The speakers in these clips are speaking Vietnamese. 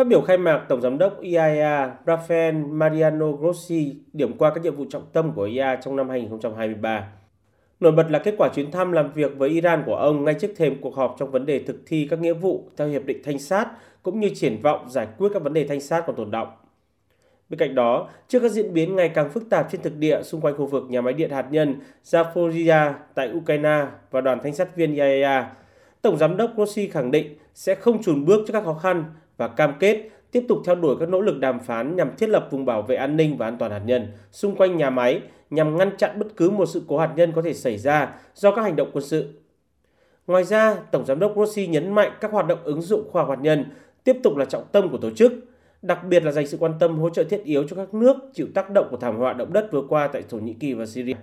Phát biểu khai mạc, Tổng Giám đốc IAEA Rafael Mariano Grossi điểm qua các nhiệm vụ trọng tâm của IAEA trong năm 2023. Nổi bật là kết quả chuyến thăm làm việc với Iran của ông ngay trước thềm cuộc họp trong vấn đề thực thi các nghĩa vụ theo Hiệp định Thanh sát, cũng như triển vọng giải quyết các vấn đề thanh sát còn tồn động. Bên cạnh đó, trước các diễn biến ngày càng phức tạp trên thực địa xung quanh khu vực nhà máy điện hạt nhân Zaporizhia tại Ukraine và đoàn thanh sát viên IAEA, Tổng Giám đốc Grossi khẳng định sẽ không chùn bước trước các khó khăn và cam kết tiếp tục theo đuổi các nỗ lực đàm phán nhằm thiết lập vùng bảo vệ an ninh và an toàn hạt nhân xung quanh nhà máy nhằm ngăn chặn bất cứ một sự cố hạt nhân có thể xảy ra do các hành động quân sự. Ngoài ra, Tổng Giám đốc Grossi nhấn mạnh các hoạt động ứng dụng khoa học hạt nhân tiếp tục là trọng tâm của tổ chức, đặc biệt là dành sự quan tâm hỗ trợ thiết yếu cho các nước chịu tác động của thảm họa động đất vừa qua tại Thổ Nhĩ Kỳ và Syria.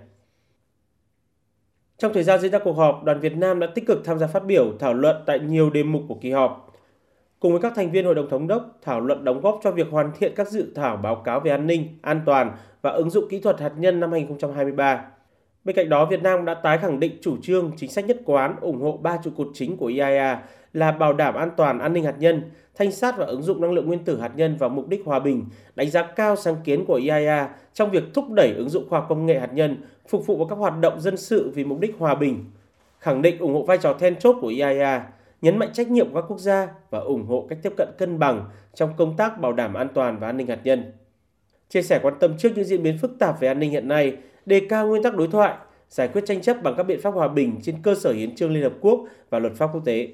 Trong thời gian diễn ra cuộc họp, đoàn Việt Nam đã tích cực tham gia phát biểu, thảo luận tại nhiều đề mục của kỳ họp. Cùng với các thành viên Hội đồng Thống đốc, thảo luận đóng góp cho việc hoàn thiện các dự thảo báo cáo về an ninh, an toàn và ứng dụng kỹ thuật hạt nhân năm 2023. Bên cạnh đó, Việt Nam đã tái khẳng định chủ trương chính sách nhất quán ủng hộ ba trụ cột chính của IAEA là bảo đảm an toàn an ninh hạt nhân, thanh sát và ứng dụng năng lượng nguyên tử hạt nhân vào mục đích hòa bình, đánh giá cao sáng kiến của IAEA trong việc thúc đẩy ứng dụng khoa học công nghệ hạt nhân, phục vụ vào các hoạt động dân sự vì mục đích hòa bình, khẳng định ủng hộ vai trò then chốt của IAEA, nhấn mạnh trách nhiệm của các quốc gia và ủng hộ cách tiếp cận cân bằng trong công tác bảo đảm an toàn và an ninh hạt nhân. Chia sẻ quan tâm trước những diễn biến phức tạp về an ninh hiện nay, đề cao nguyên tắc đối thoại, giải quyết tranh chấp bằng các biện pháp hòa bình trên cơ sở hiến trương Liên Hợp Quốc và luật pháp quốc tế.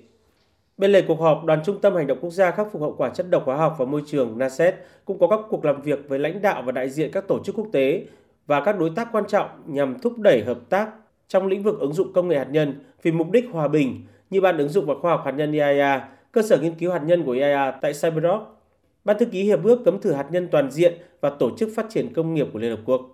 Bên lề cuộc họp, Đoàn Trung tâm Hành động Quốc gia khắc phục hậu quả chất độc hóa học và môi trường NASET cũng có các cuộc làm việc với lãnh đạo và đại diện các tổ chức quốc tế và các đối tác quan trọng nhằm thúc đẩy hợp tác trong lĩnh vực ứng dụng công nghệ hạt nhân vì mục đích hòa bình như Ban ứng dụng và khoa học hạt nhân IAEA, cơ sở nghiên cứu hạt nhân của IAEA tại Cyberdock, Ban thư ký Hiệp ước cấm thử hạt nhân toàn diện và Tổ chức Phát triển Công nghiệp của Liên Hợp Quốc.